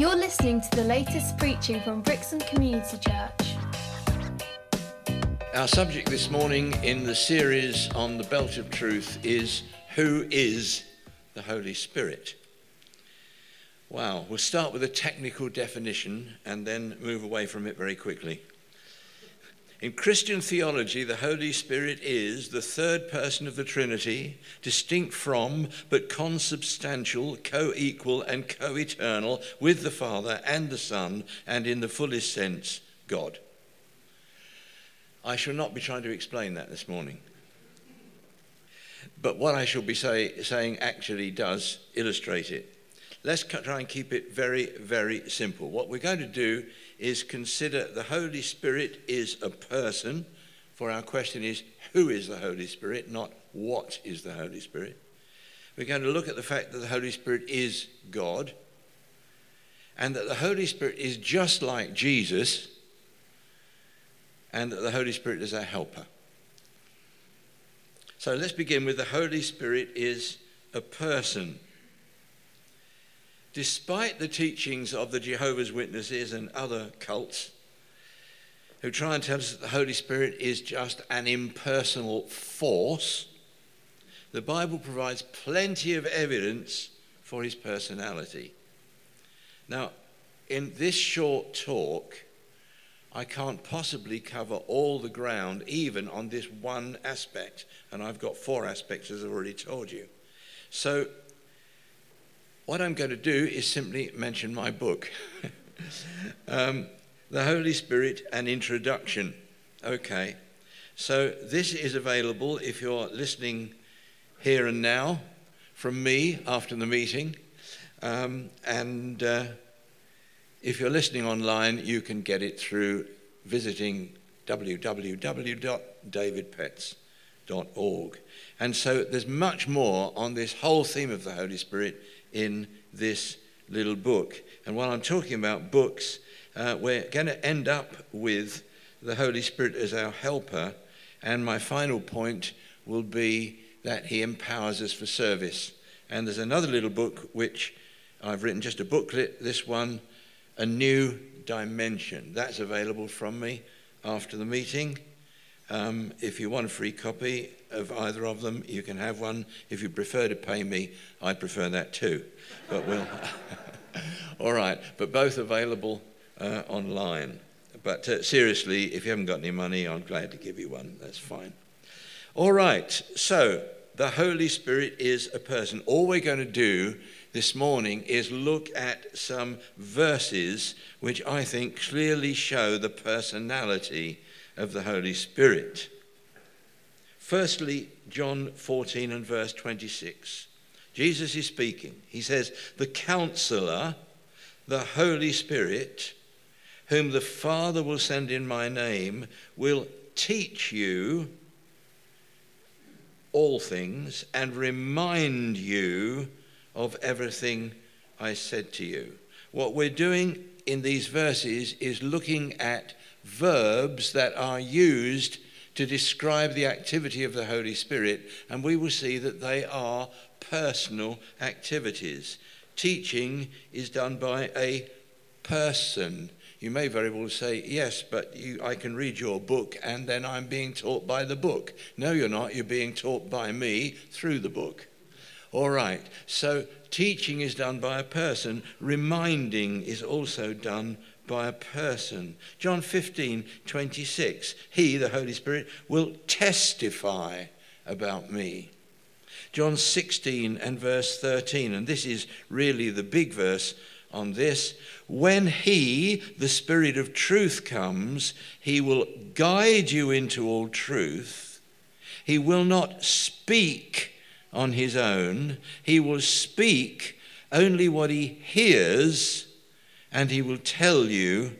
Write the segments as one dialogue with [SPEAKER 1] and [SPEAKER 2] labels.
[SPEAKER 1] You're listening to the latest preaching from Brixham Community Church.
[SPEAKER 2] Our subject this morning in the series on the Belt of Truth is Who is the Holy Spirit? Wow, we'll start with a technical definition and then move away from it very quickly. In Christian theology, the Holy Spirit is the third person of the Trinity, distinct from, but consubstantial, co equal, and co eternal with the Father and the Son, and in the fullest sense, God. I shall not be trying to explain that this morning. But what I shall be say, saying actually does illustrate it. Let's try and keep it very, very simple. What we're going to do is consider the Holy Spirit is a person, for our question is who is the Holy Spirit, not what is the Holy Spirit. We're going to look at the fact that the Holy Spirit is God, and that the Holy Spirit is just like Jesus, and that the Holy Spirit is our helper. So let's begin with the Holy Spirit is a person despite the teachings of the Jehovah's Witnesses and other cults who try and tell us that the Holy Spirit is just an impersonal force, the Bible provides plenty of evidence for his personality. Now, in this short talk, I can't possibly cover all the ground, even on this one aspect. And I've got four aspects, as I've already told you. So what I'm going to do is simply mention my book um, The Holy Spirit An Introduction. Okay, so this is available if you're listening here and now from me after the meeting. Um, and uh, if you're listening online, you can get it through visiting www.davidpetts.org. And so there's much more on this whole theme of the Holy Spirit in this little book. And while I'm talking about books, uh, we're going to end up with the Holy Spirit as our helper. And my final point will be that He empowers us for service. And there's another little book which I've written, just a booklet, this one, A New Dimension. That's available from me after the meeting. Um, if you want a free copy of either of them, you can have one. If you prefer to pay me, I prefer that too. But we'll. All right, but both available uh, online. But uh, seriously, if you haven't got any money, I'm glad to give you one. That's fine. All right, so the Holy Spirit is a person. All we're going to do this morning is look at some verses which I think clearly show the personality of the Holy Spirit. Firstly, John 14 and verse 26. Jesus is speaking. He says, The counselor, the Holy Spirit, whom the Father will send in my name, will teach you all things and remind you of everything I said to you. What we're doing in these verses is looking at verbs that are used to describe the activity of the Holy Spirit, and we will see that they are personal activities. Teaching is done by a person. You may very well say, Yes, but you, I can read your book and then I'm being taught by the book. No, you're not. You're being taught by me through the book. All right. So teaching is done by a person, reminding is also done by a person. John 15, 26. He, the Holy Spirit, will testify about me. John 16 and verse 13, and this is really the big verse on this. When He, the Spirit of truth, comes, He will guide you into all truth. He will not speak on His own, He will speak only what He hears and he will tell you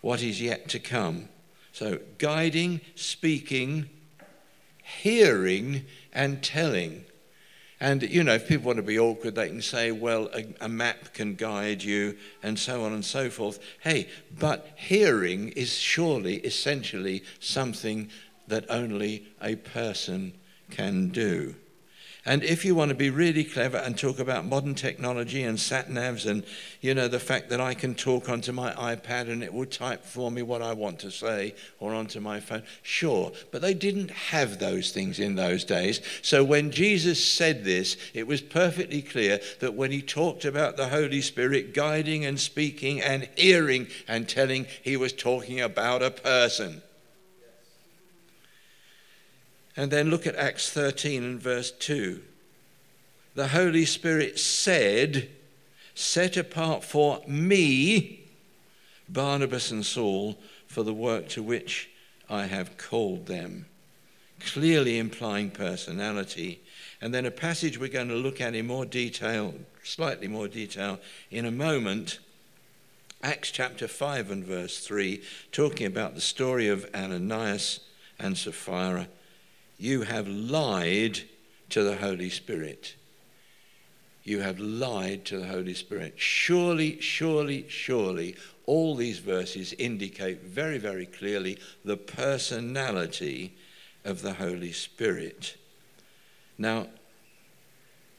[SPEAKER 2] what is yet to come. So, guiding, speaking, hearing, and telling. And, you know, if people want to be awkward, they can say, well, a, a, map can guide you, and so on and so forth. Hey, but hearing is surely essentially something that only a person can do. And if you want to be really clever and talk about modern technology and sat navs and, you know, the fact that I can talk onto my iPad and it will type for me what I want to say or onto my phone, sure. But they didn't have those things in those days. So when Jesus said this, it was perfectly clear that when he talked about the Holy Spirit guiding and speaking and hearing and telling, he was talking about a person. And then look at Acts 13 and verse 2. The Holy Spirit said, Set apart for me Barnabas and Saul for the work to which I have called them. Clearly implying personality. And then a passage we're going to look at in more detail, slightly more detail, in a moment. Acts chapter 5 and verse 3, talking about the story of Ananias and Sapphira you have lied to the Holy Spirit. You have lied to the Holy Spirit. Surely, surely, surely, all these verses indicate very, very clearly the personality of the Holy Spirit. Now,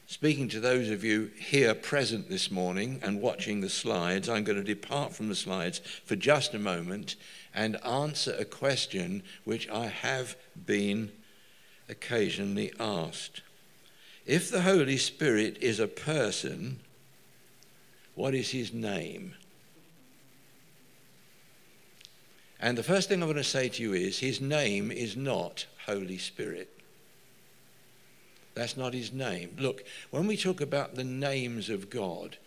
[SPEAKER 2] speaking to those of you here present this morning and watching the slides, I'm going to depart from the slides for just a moment and answer a question which I have been occasionally asked. If the Holy Spirit is a person, what is his name? And the first thing I'm going to say to you is his name is not Holy Spirit. That's not his name. Look, when we talk about the names of God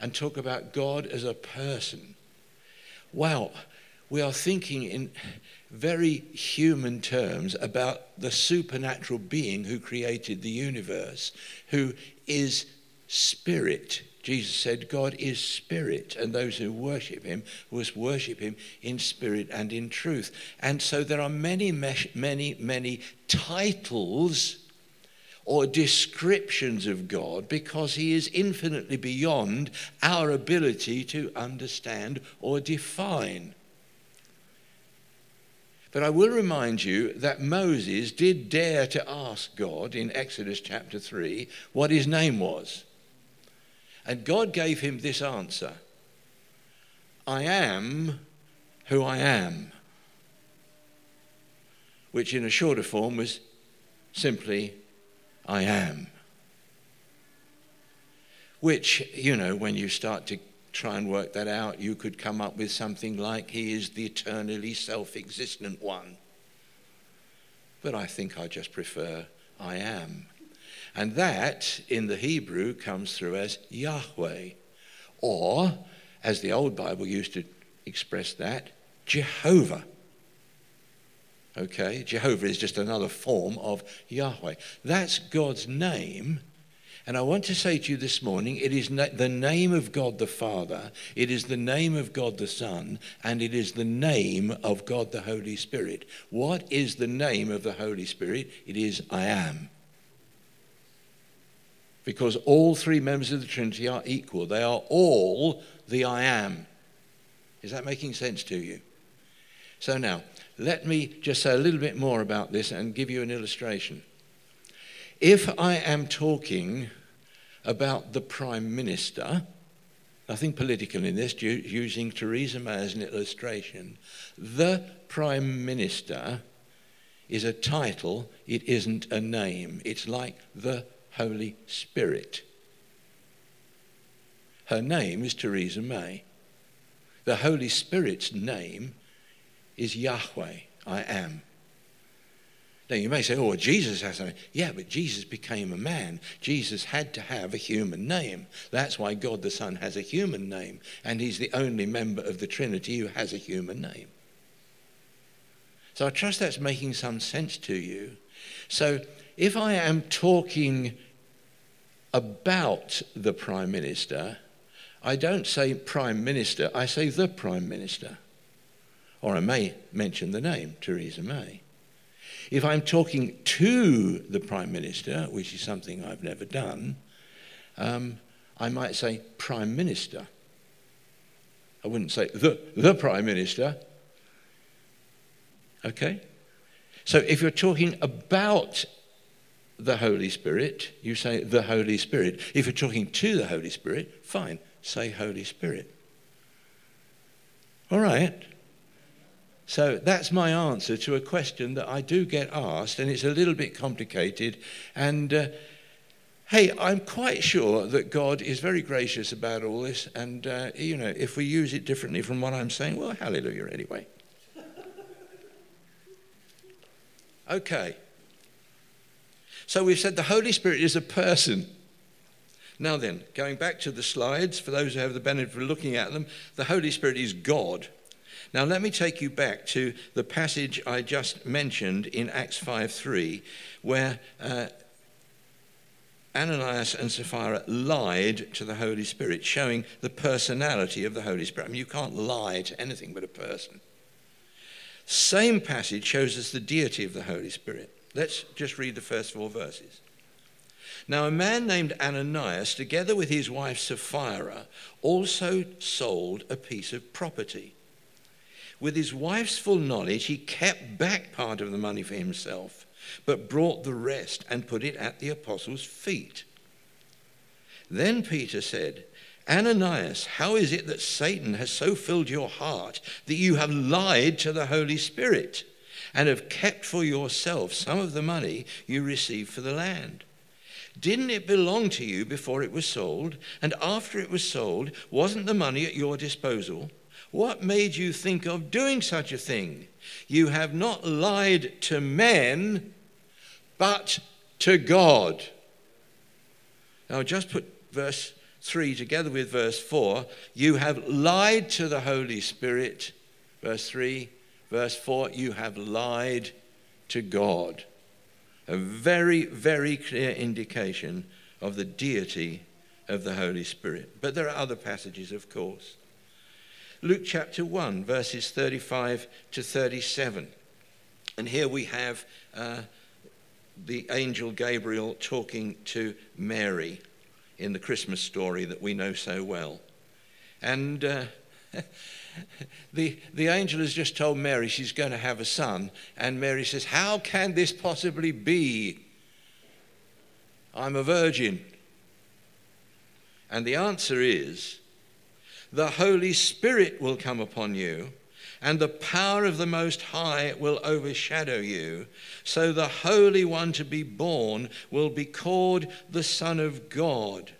[SPEAKER 2] and talk about God as a person, wow, we are thinking in very human terms about the supernatural being who created the universe, who is spirit. Jesus said, God is spirit, and those who worship him must worship him in spirit and in truth. And so there are many, many, many titles or descriptions of God because he is infinitely beyond our ability to understand or define. But I will remind you that Moses did dare to ask God in Exodus chapter 3 what his name was. And God gave him this answer I am who I am. Which in a shorter form was simply, I am. Which, you know, when you start to try and work that out, you could come up with something like, He is the eternally self existent one. But I think I just prefer, I am. And that in the Hebrew comes through as Yahweh, or as the Old Bible used to express that, Jehovah. Okay, Jehovah is just another form of Yahweh. That's God's name and I want to say to you this morning it is na- the name of God the Father, it is the name of God the Son, and it is the name of God the Holy Spirit. What is the name of the Holy Spirit? It is I am. Because all three members of the Trinity are equal, they are all the I am. Is that making sense to you? So now, let me just say a little bit more about this and give you an illustration. If I am talking about the Prime Minister, nothing political in this, using Theresa May as an illustration, the Prime Minister is a title, it isn't a name. It's like the Holy Spirit. Her name is Theresa May. The Holy Spirit's name is Yahweh, I am. Now, you may say, oh, Jesus has a name. Yeah, but Jesus became a man. Jesus had to have a human name. That's why God the Son has a human name, and he's the only member of the Trinity who has a human name. So I trust that's making some sense to you. So if I am talking about the Prime Minister, I don't say Prime Minister, I say the Prime Minister. Or I may mention the name, Theresa May. If I'm talking to the Prime Minister, which is something I've never done, um, I might say Prime Minister. I wouldn't say the, the Prime Minister. Okay? So if you're talking about the Holy Spirit, you say the Holy Spirit. If you're talking to the Holy Spirit, fine, say Holy Spirit. All right. So that's my answer to a question that I do get asked, and it's a little bit complicated. And uh, hey, I'm quite sure that God is very gracious about all this. And, uh, you know, if we use it differently from what I'm saying, well, hallelujah anyway. Okay. So we've said the Holy Spirit is a person. Now then, going back to the slides, for those who have the benefit of looking at them, the Holy Spirit is God. Now let me take you back to the passage I just mentioned in Acts 5:3, where uh, Ananias and Sapphira lied to the Holy Spirit, showing the personality of the Holy Spirit. I mean, you can't lie to anything but a person. Same passage shows us the deity of the Holy Spirit. Let's just read the first four verses. Now, a man named Ananias, together with his wife Sapphira, also sold a piece of property. With his wife's full knowledge, he kept back part of the money for himself, but brought the rest and put it at the apostles' feet. Then Peter said, Ananias, how is it that Satan has so filled your heart that you have lied to the Holy Spirit? and have kept for yourself some of the money you received for the land. Didn't it belong to you before it was sold? And after it was sold, wasn't the money at your disposal? What made you think of doing such a thing? You have not lied to men, but to God. Now, just put verse 3 together with verse 4. You have lied to the Holy Spirit. Verse 3 Verse 4 You have lied to God. A very, very clear indication of the deity of the Holy Spirit. But there are other passages, of course. Luke chapter 1, verses 35 to 37. And here we have uh, the angel Gabriel talking to Mary in the Christmas story that we know so well. And uh, the, the angel has just told Mary she's going to have a son, and Mary says, How can this possibly be? I'm a virgin. And the answer is, The Holy Spirit will come upon you, and the power of the Most High will overshadow you. So the Holy One to be born will be called the Son of God.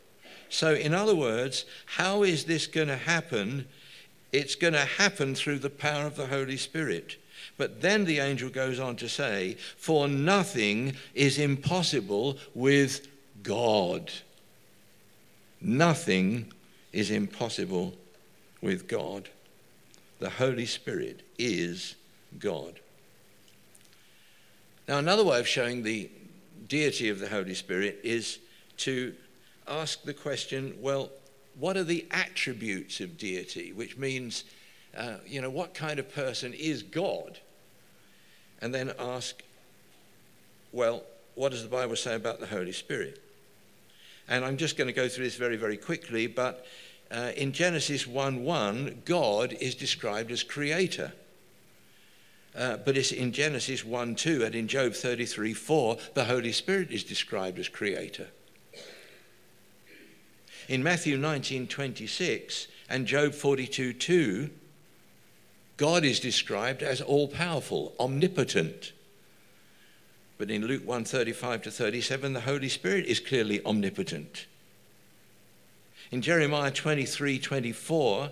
[SPEAKER 2] So, in other words, how is this going to happen? It's going to happen through the power of the Holy Spirit. But then the angel goes on to say, For nothing is impossible with God. Nothing is impossible with God. The Holy Spirit is God. Now, another way of showing the deity of the Holy Spirit is to ask the question well, what are the attributes of deity, which means, uh, you know, what kind of person is God? And then ask, well, what does the Bible say about the Holy Spirit? And I'm just going to go through this very, very quickly, but uh, in Genesis 1 1, God is described as creator. Uh, but it's in Genesis 1 2 and in Job 33 4, the Holy Spirit is described as creator. In Matthew 19 26 and Job 42 2, God is described as all powerful, omnipotent. But in Luke 1 35 to 37, the Holy Spirit is clearly omnipotent. In Jeremiah 23 24,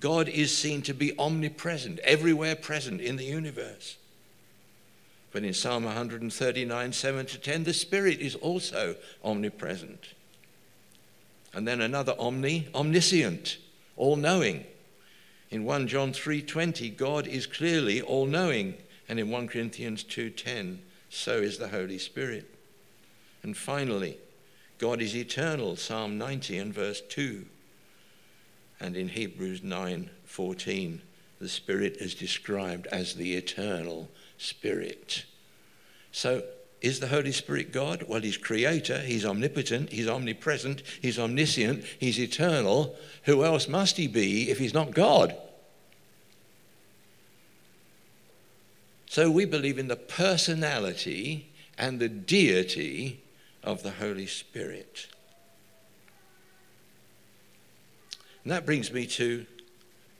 [SPEAKER 2] God is seen to be omnipresent, everywhere present in the universe. But in Psalm 139 7 to 10, the Spirit is also omnipresent. And then another omni, omniscient, all knowing. In 1 John 3:20, God is clearly all knowing, and in 1 Corinthians 2:10, so is the Holy Spirit. And finally, God is eternal, Psalm 90 and verse 2. And in Hebrews 9:14, the Spirit is described as the eternal Spirit. So is the Holy Spirit God? Well, He's creator, He's omnipotent, He's omnipresent, He's omniscient, He's eternal. Who else must He be if He's not God? So we believe in the personality and the deity of the Holy Spirit. And that brings me to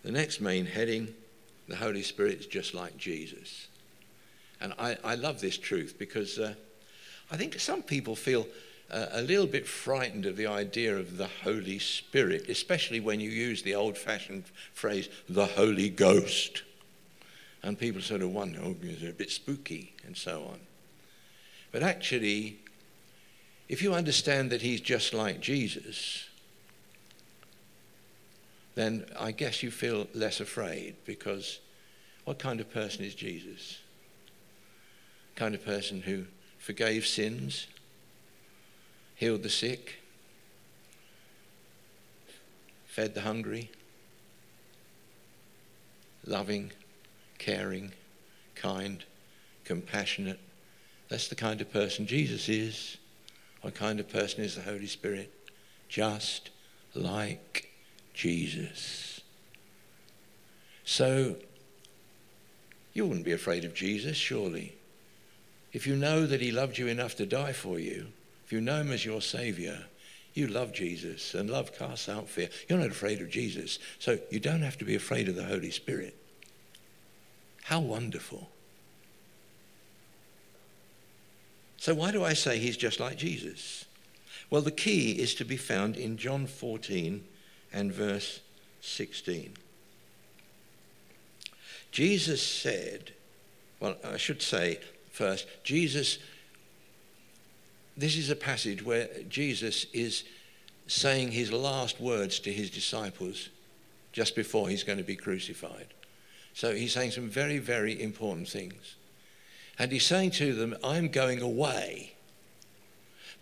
[SPEAKER 2] the next main heading the Holy Spirit is just like Jesus. And I, I love this truth because uh, I think some people feel uh, a little bit frightened of the idea of the Holy Spirit, especially when you use the old fashioned phrase, the Holy Ghost. And people sort of wonder, oh, is it a bit spooky and so on. But actually, if you understand that he's just like Jesus, then I guess you feel less afraid because what kind of person is Jesus? Kind of person who forgave sins, healed the sick, fed the hungry, loving, caring, kind, compassionate. That's the kind of person Jesus is. What kind of person is the Holy Spirit? Just like Jesus. So, you wouldn't be afraid of Jesus, surely. If you know that he loved you enough to die for you, if you know him as your Savior, you love Jesus, and love casts out fear. You're not afraid of Jesus, so you don't have to be afraid of the Holy Spirit. How wonderful. So, why do I say he's just like Jesus? Well, the key is to be found in John 14 and verse 16. Jesus said, well, I should say first, Jesus, this is a passage where Jesus is saying his last words to his disciples just before he's going to be crucified. So he's saying some very, very important things. And he's saying to them, I'm going away.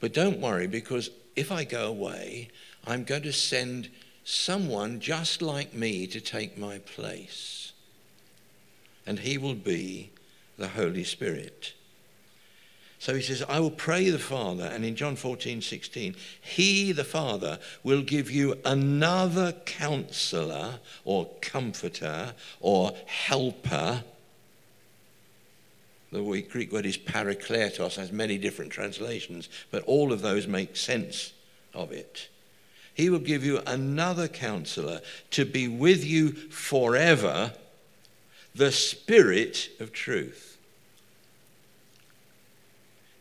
[SPEAKER 2] But don't worry, because if I go away, I'm going to send someone just like me to take my place. And he will be the Holy Spirit. So he says, I will pray the Father, and in John 14, 16, he, the Father, will give you another counselor or comforter or helper. The Greek word is parakletos, has many different translations, but all of those make sense of it. He will give you another counselor to be with you forever, the Spirit of truth.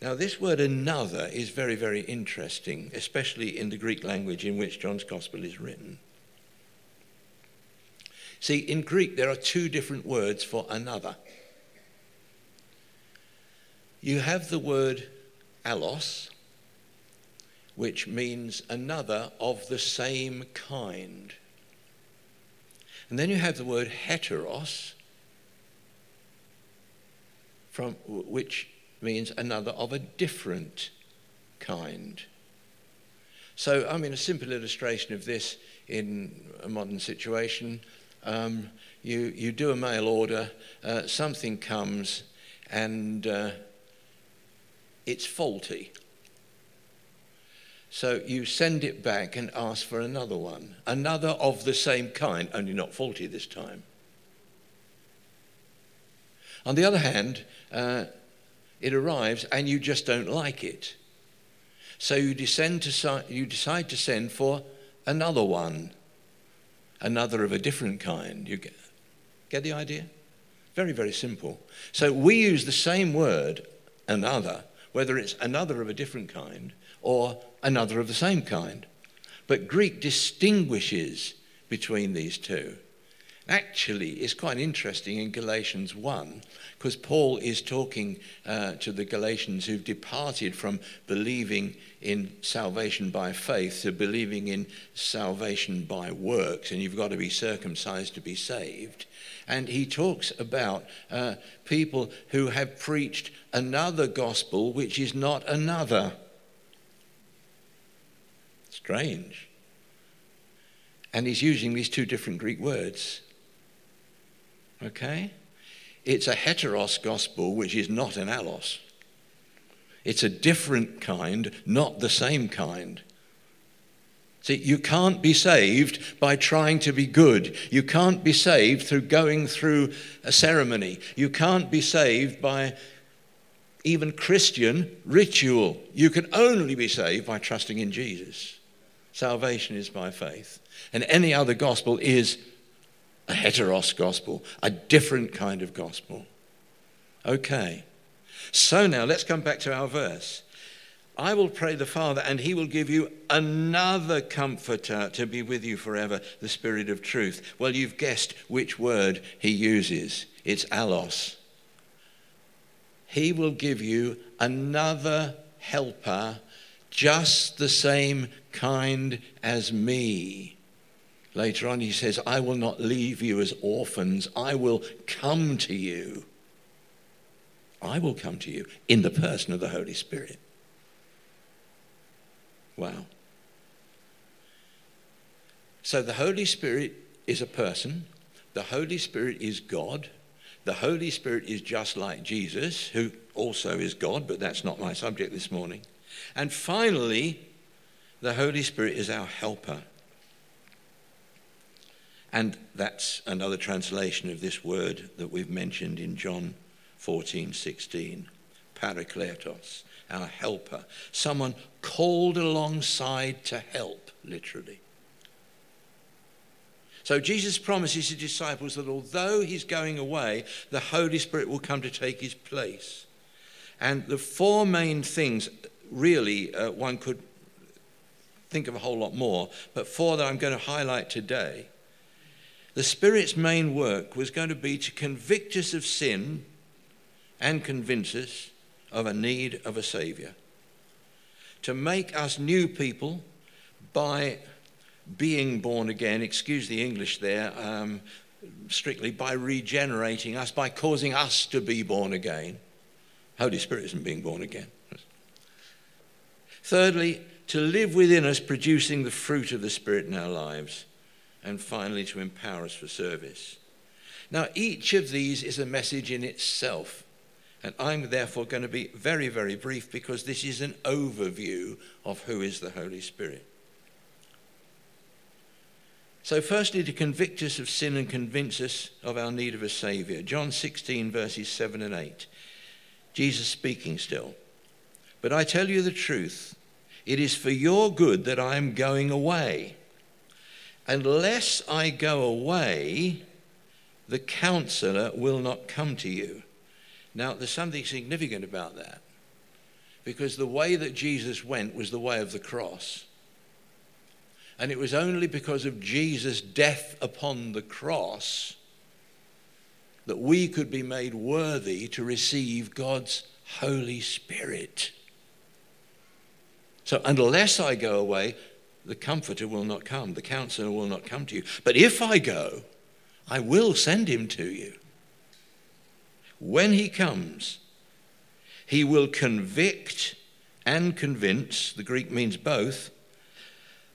[SPEAKER 2] Now, this word another is very, very interesting, especially in the Greek language in which John's Gospel is written. See, in Greek, there are two different words for another. You have the word allos, which means another of the same kind. And then you have the word heteros, from, which means another of a different kind. So, I mean, a simple illustration of this in a modern situation um, you, you do a mail order, uh, something comes, and uh, it's faulty. So you send it back and ask for another one, another of the same kind, only not faulty this time. On the other hand, uh, it arrives and you just don't like it. So you, descend to, you decide to send for another one, another of a different kind. You get, get the idea? Very, very simple. So we use the same word, another, whether it's another of a different kind or another of the same kind. But Greek distinguishes between these two. Actually, it's quite interesting in Galatians 1 because Paul is talking uh, to the Galatians who've departed from believing in salvation by faith to believing in salvation by works, and you've got to be circumcised to be saved. And he talks about uh, people who have preached another gospel which is not another. Strange. And he's using these two different Greek words. Okay? It's a heteros gospel, which is not an allos. It's a different kind, not the same kind. See, you can't be saved by trying to be good. You can't be saved through going through a ceremony. You can't be saved by even Christian ritual. You can only be saved by trusting in Jesus. Salvation is by faith. And any other gospel is a heteros gospel, a different kind of gospel. Okay. So now let's come back to our verse. I will pray the Father, and he will give you another comforter to be with you forever, the Spirit of truth. Well, you've guessed which word he uses it's allos. He will give you another helper, just the same kind as me. Later on, he says, I will not leave you as orphans, I will come to you. I will come to you in the person of the Holy Spirit. Wow. So the Holy Spirit is a person, the Holy Spirit is God. The Holy Spirit is just like Jesus, who also is God, but that's not my subject this morning. And finally, the Holy Spirit is our helper. And that's another translation of this word that we've mentioned in John 14, 16. Parakletos, our helper. Someone called alongside to help, literally. So Jesus promises his disciples that although he's going away, the Holy Spirit will come to take his place. And the four main things, really, uh, one could think of a whole lot more, but four that I'm going to highlight today. The Spirit's main work was going to be to convict us of sin and convince us of a need of a Savior. To make us new people by being born again, excuse the English there, um, strictly by regenerating us, by causing us to be born again. Holy Spirit isn't being born again. Thirdly, to live within us, producing the fruit of the Spirit in our lives. And finally, to empower us for service. Now, each of these is a message in itself. And I'm therefore going to be very, very brief because this is an overview of who is the Holy Spirit. So, firstly, to convict us of sin and convince us of our need of a Saviour. John 16, verses 7 and 8. Jesus speaking still. But I tell you the truth, it is for your good that I am going away. Unless I go away, the counselor will not come to you. Now, there's something significant about that because the way that Jesus went was the way of the cross. And it was only because of Jesus' death upon the cross that we could be made worthy to receive God's Holy Spirit. So, unless I go away, the Comforter will not come, the Counselor will not come to you. But if I go, I will send him to you. When he comes, he will convict and convince, the Greek means both,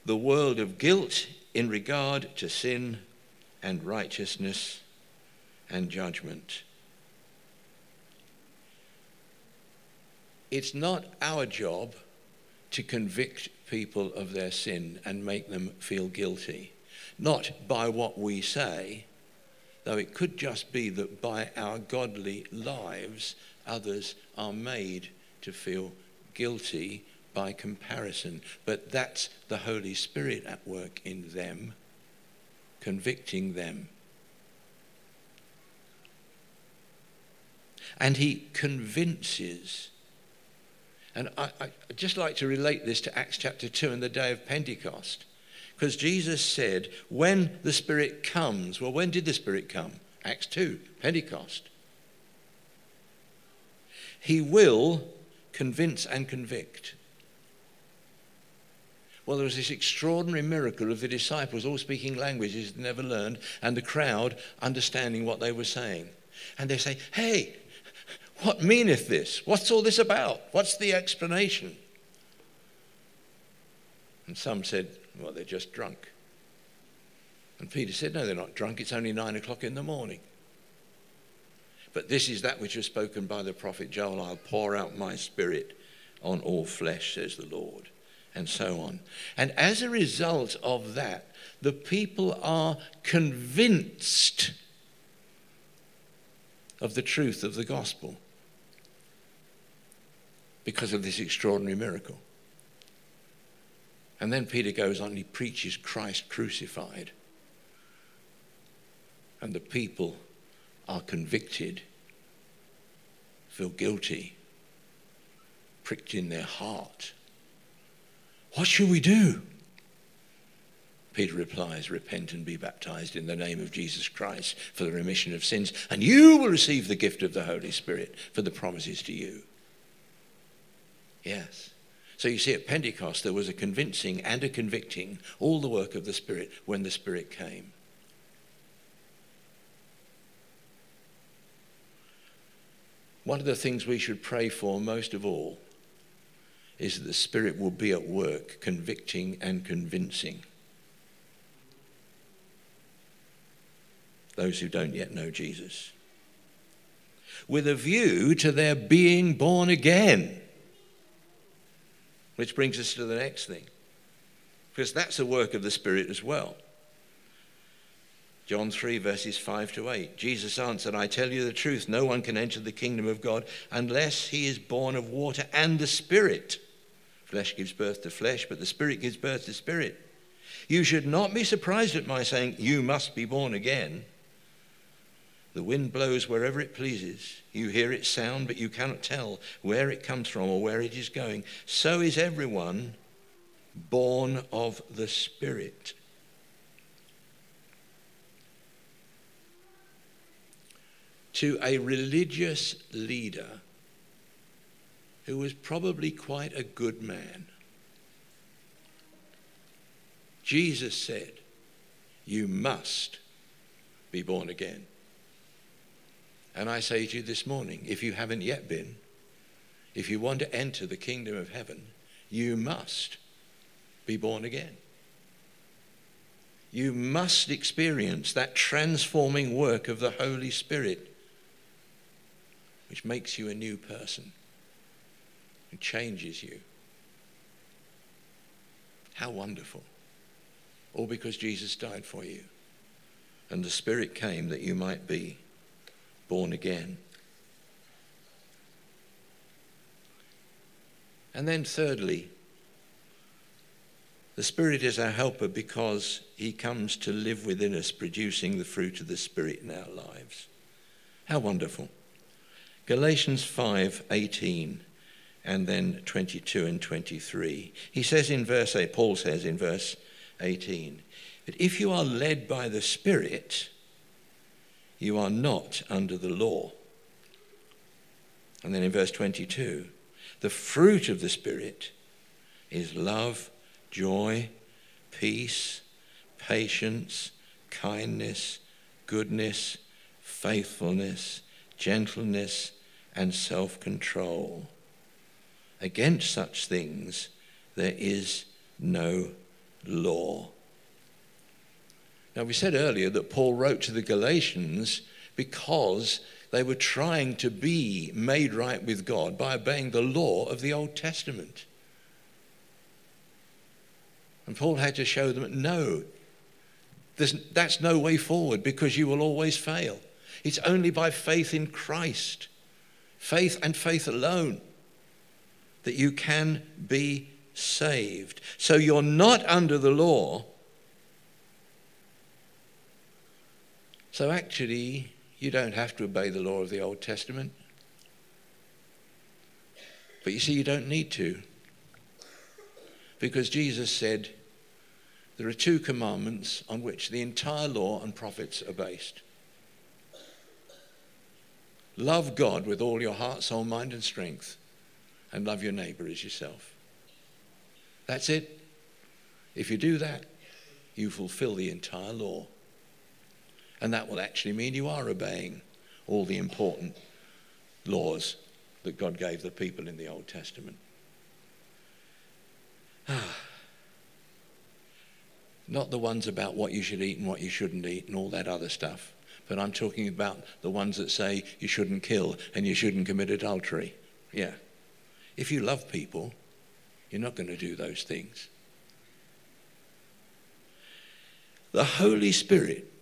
[SPEAKER 2] the world of guilt in regard to sin and righteousness and judgment. It's not our job to convict people of their sin and make them feel guilty, not by what we say, though it could just be that by our godly lives, others are made to feel guilty by comparison. But that's the Holy Spirit at work in them, convicting them. And he convinces. And I, I just like to relate this to Acts chapter 2 and the day of Pentecost. Because Jesus said, when the Spirit comes, well, when did the Spirit come? Acts 2, Pentecost. He will convince and convict. Well, there was this extraordinary miracle of the disciples all speaking languages they'd never learned, and the crowd understanding what they were saying. And they say, Hey, what meaneth this? What's all this about? What's the explanation? And some said, Well, they're just drunk. And Peter said, No, they're not drunk. It's only nine o'clock in the morning. But this is that which was spoken by the prophet Joel I'll pour out my spirit on all flesh, says the Lord and so on. And as a result of that, the people are convinced of the truth of the gospel. Because of this extraordinary miracle. And then Peter goes on, and he preaches Christ crucified. And the people are convicted, feel guilty, pricked in their heart. What shall we do? Peter replies, Repent and be baptized in the name of Jesus Christ for the remission of sins, and you will receive the gift of the Holy Spirit, for the promises to you. Yes. So you see, at Pentecost, there was a convincing and a convicting, all the work of the Spirit when the Spirit came. One of the things we should pray for most of all is that the Spirit will be at work, convicting and convincing those who don't yet know Jesus, with a view to their being born again. Which brings us to the next thing, because that's the work of the Spirit as well. John 3, verses 5 to 8. Jesus answered, I tell you the truth, no one can enter the kingdom of God unless he is born of water and the Spirit. Flesh gives birth to flesh, but the Spirit gives birth to spirit. You should not be surprised at my saying, You must be born again. The wind blows wherever it pleases. You hear its sound, but you cannot tell where it comes from or where it is going. So is everyone born of the Spirit. To a religious leader who was probably quite a good man, Jesus said, You must be born again. And I say to you this morning if you haven't yet been, if you want to enter the kingdom of heaven, you must be born again. You must experience that transforming work of the Holy Spirit, which makes you a new person and changes you. How wonderful. All because Jesus died for you. And the Spirit came that you might be born again. And then, thirdly, the Spirit is our helper because He comes to live within us, producing the fruit of the Spirit in our lives. How wonderful. Galatians 5 18 and then 22 and 23. He says in verse 8, Paul says in verse 18, that if you are led by the Spirit, you are not under the law. And then in verse 22, the fruit of the Spirit is love, joy, peace, patience, kindness, goodness, faithfulness, gentleness, and self control. Against such things there is no law. Now, we said earlier that Paul wrote to the Galatians because they were trying to be made right with God by obeying the law of the Old Testament. And Paul had to show them no, that's no way forward because you will always fail. It's only by faith in Christ, faith and faith alone, that you can be saved. So you're not under the law So actually, you don't have to obey the law of the Old Testament. But you see, you don't need to. Because Jesus said there are two commandments on which the entire law and prophets are based love God with all your heart, soul, mind, and strength, and love your neighbor as yourself. That's it. If you do that, you fulfill the entire law. And that will actually mean you are obeying all the important laws that God gave the people in the Old Testament. Not the ones about what you should eat and what you shouldn't eat and all that other stuff, but I'm talking about the ones that say you shouldn't kill and you shouldn't commit adultery. Yeah. If you love people, you're not going to do those things. The Holy Spirit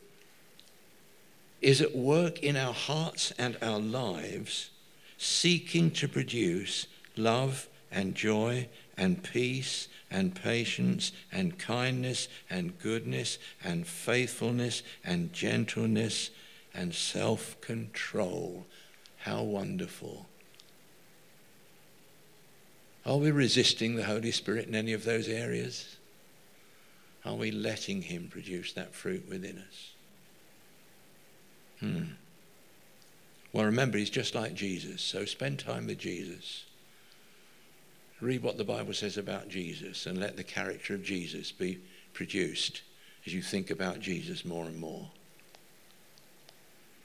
[SPEAKER 2] is at work in our hearts and our lives, seeking to produce love and joy and peace and patience and kindness and goodness and faithfulness and gentleness and self control. How wonderful. Are we resisting the Holy Spirit in any of those areas? Are we letting Him produce that fruit within us? Hmm. Well, remember, He's just like Jesus, so spend time with Jesus. Read what the Bible says about Jesus and let the character of Jesus be produced as you think about Jesus more and more.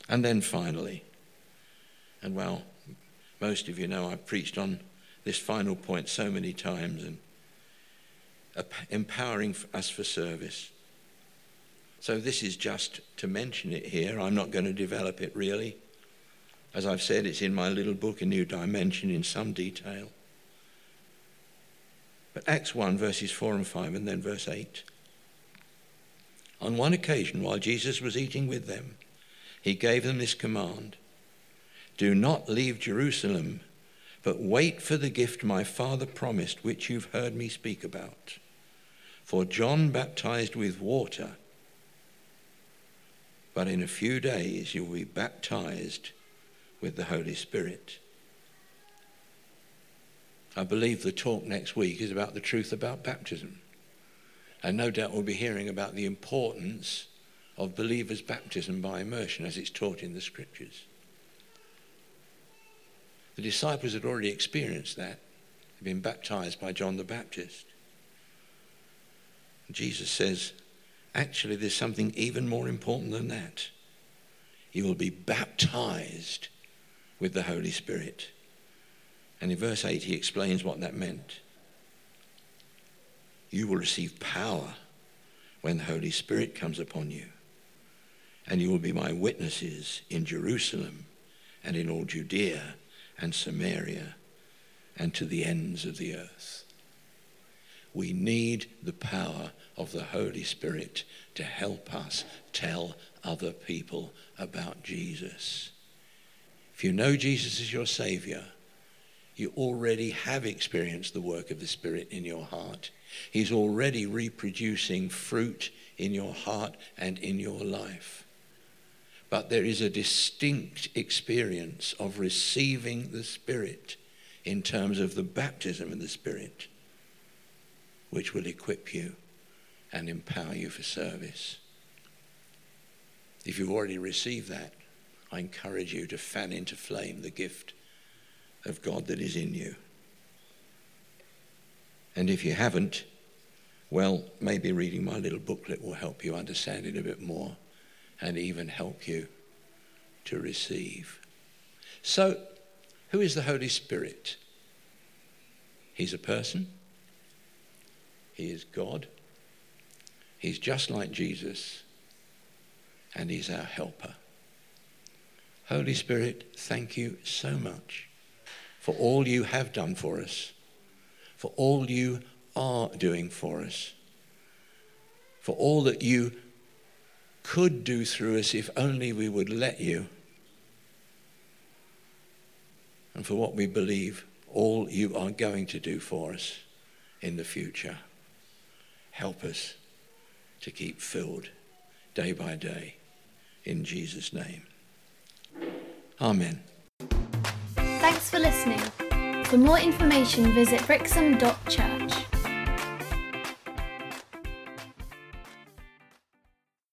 [SPEAKER 2] And then finally, and well, most of you know I've preached on this final point so many times and empowering us for service. So this is just to mention it here. I'm not going to develop it really. As I've said, it's in my little book, A New Dimension, in some detail. But Acts 1, verses 4 and 5, and then verse 8. On one occasion, while Jesus was eating with them, he gave them this command Do not leave Jerusalem, but wait for the gift my Father promised, which you've heard me speak about. For John baptized with water, but in a few days you'll be baptized with the Holy Spirit. I believe the talk next week is about the truth about baptism. And no doubt we'll be hearing about the importance of believers' baptism by immersion as it's taught in the scriptures. The disciples had already experienced that. They'd been baptized by John the Baptist. Jesus says, actually, there's something even more important than that. You will be baptized with the Holy Spirit. And in verse 8, he explains what that meant. You will receive power when the Holy Spirit comes upon you. And you will be my witnesses in Jerusalem and in all Judea and Samaria and to the ends of the earth. We need the power of the Holy Spirit to help us tell other people about Jesus. If you know Jesus is your Savior, you already have experienced the work of the Spirit in your heart. He's already reproducing fruit in your heart and in your life. But there is a distinct experience of receiving the Spirit in terms of the baptism of the Spirit, which will equip you and empower you for service. If you've already received that, I encourage you to fan into flame the gift of God that is in you. And if you haven't, well, maybe reading my little booklet will help you understand it a bit more and even help you to receive. So, who is the Holy Spirit? He's a person, He is God, He's just like Jesus, and He's our helper. Holy Spirit, thank you so much for all you have done for us, for all you are doing for us, for all that you could do through us if only we would let you, and for what we believe all you are going to do for us in the future. Help us to keep filled day by day. In Jesus' name. Amen.
[SPEAKER 1] Thanks for listening. For more information, visit brixham.church.